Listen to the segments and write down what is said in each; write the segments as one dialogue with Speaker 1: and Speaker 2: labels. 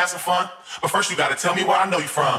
Speaker 1: have some fun. But first, you gotta tell me where I know you from.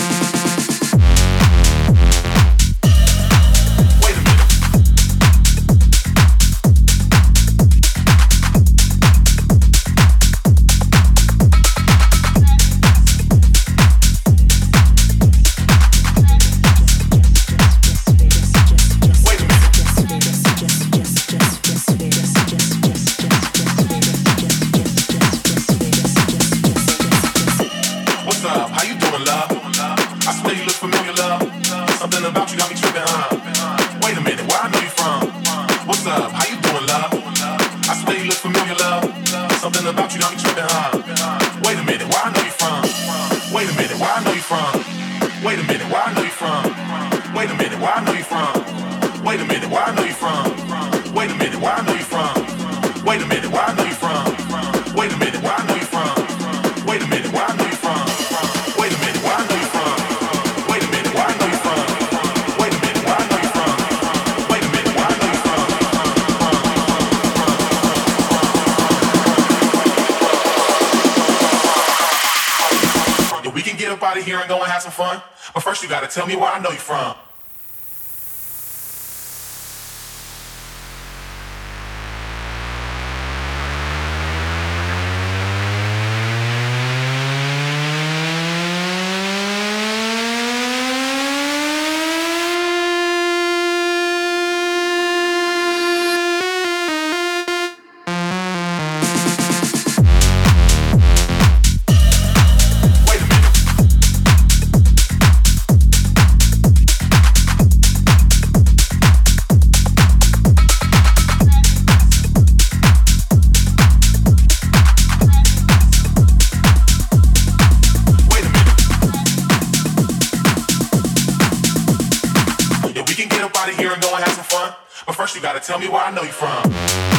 Speaker 1: Tell Tell me where I know you from.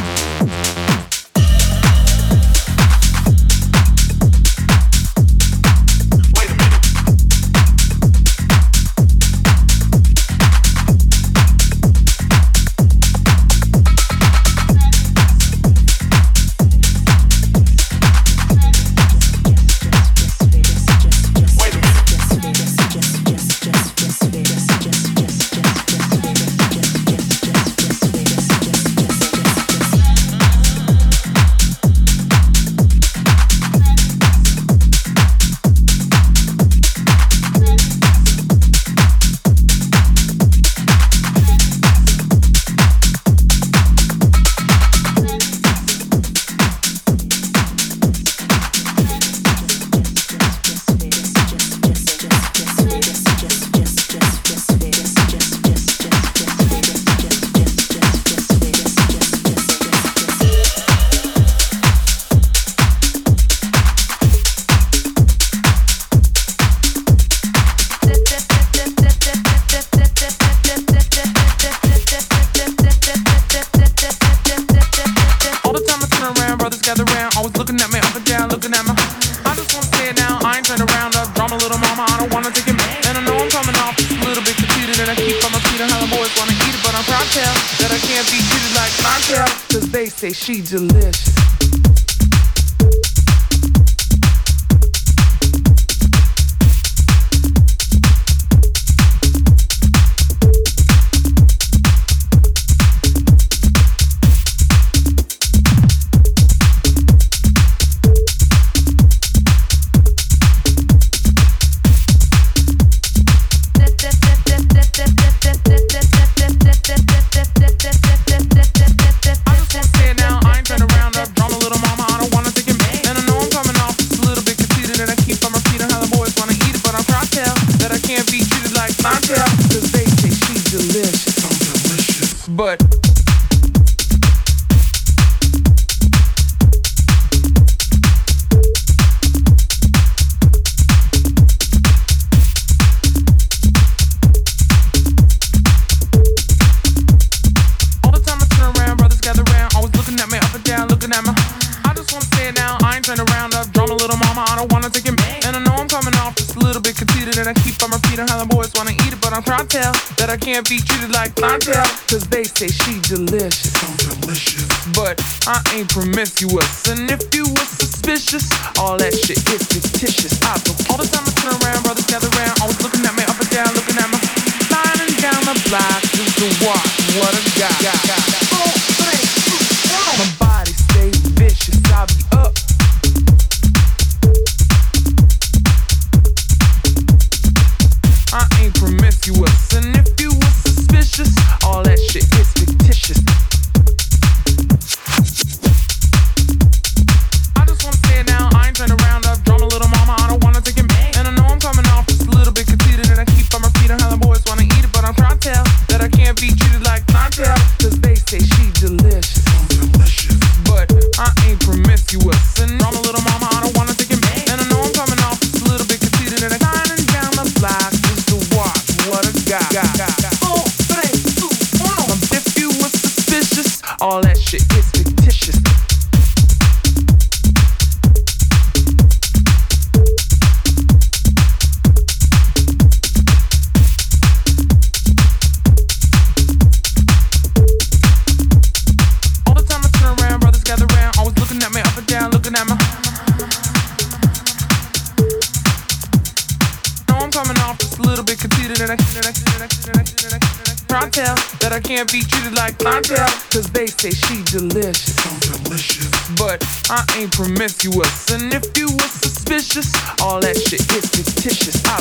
Speaker 2: say she delicious. So delicious. But I ain't promiscuous. And if you were suspicious, all that shit is fictitious. I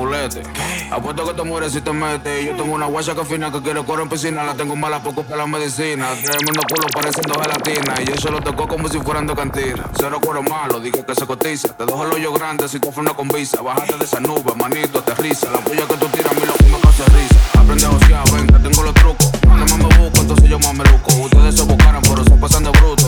Speaker 3: fulete. Apuesto que te mueres si te metes. Yo tengo una guacha que fina que quiere correr en piscina. La tengo mala poco para la medicina. Tremendo culo pareciendo gelatina. Y yo se lo tocó como si fueran de cantina. Cero cuero malo, dije que se cotiza. Te dejo el hoyo grande si tú fue una convisa. Bájate de esa nube, manito, aterriza. La puya que tú tiras a mí lo me hace risa. Aprende a osear, venga, tengo los trucos. Cuando más me busco, entonces yo más me luco. Ustedes se buscaron, pero se pasan de bruto.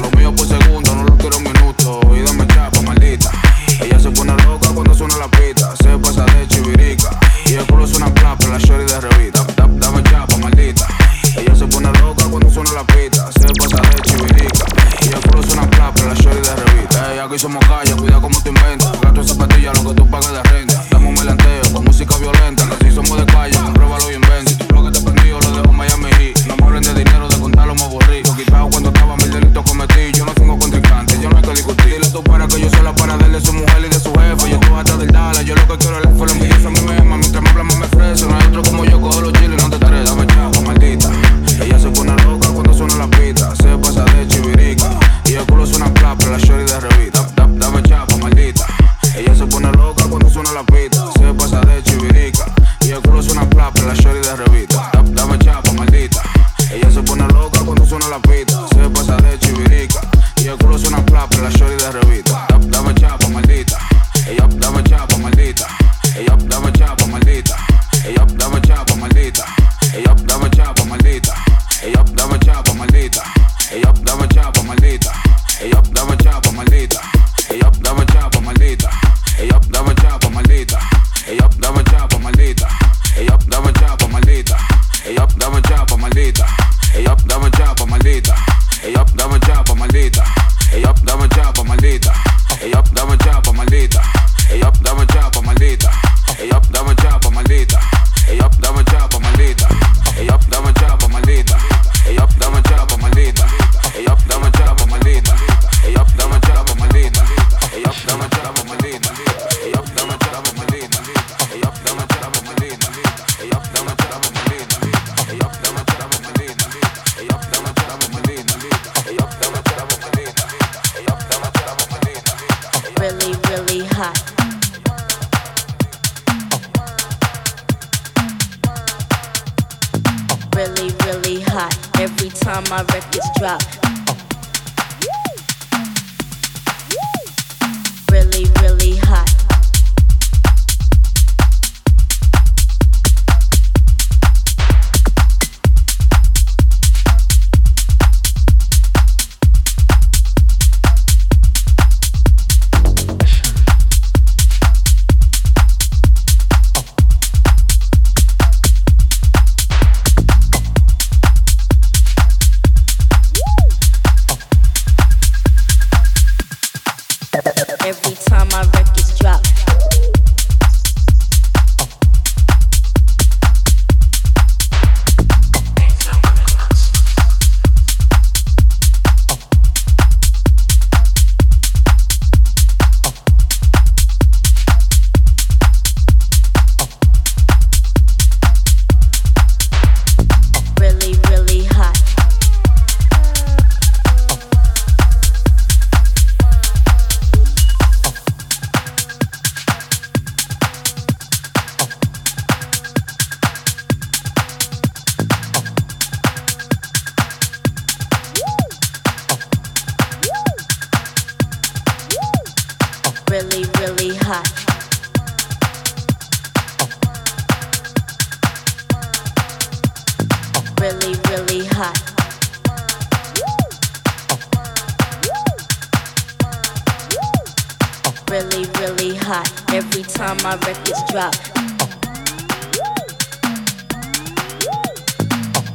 Speaker 4: drop.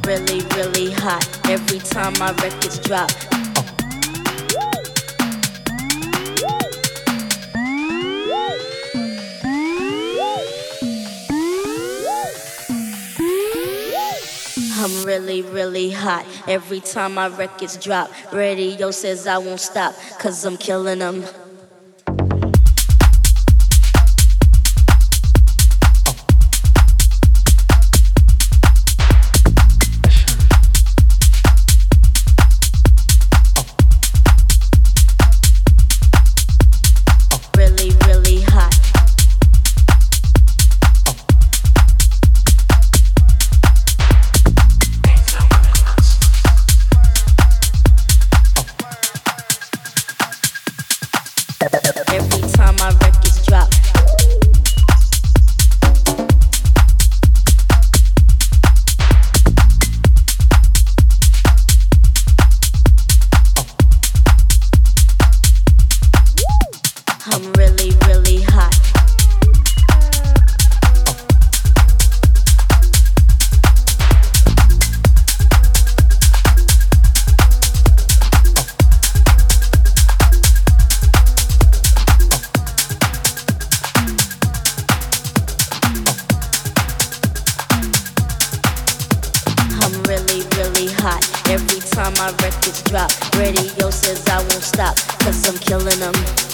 Speaker 4: Really, really hot every time my records drop. I'm really, really hot every time my records drop. Radio says I won't stop, cause I'm killing them. time my records drop. Radio says I won't stop, cause I'm killing them.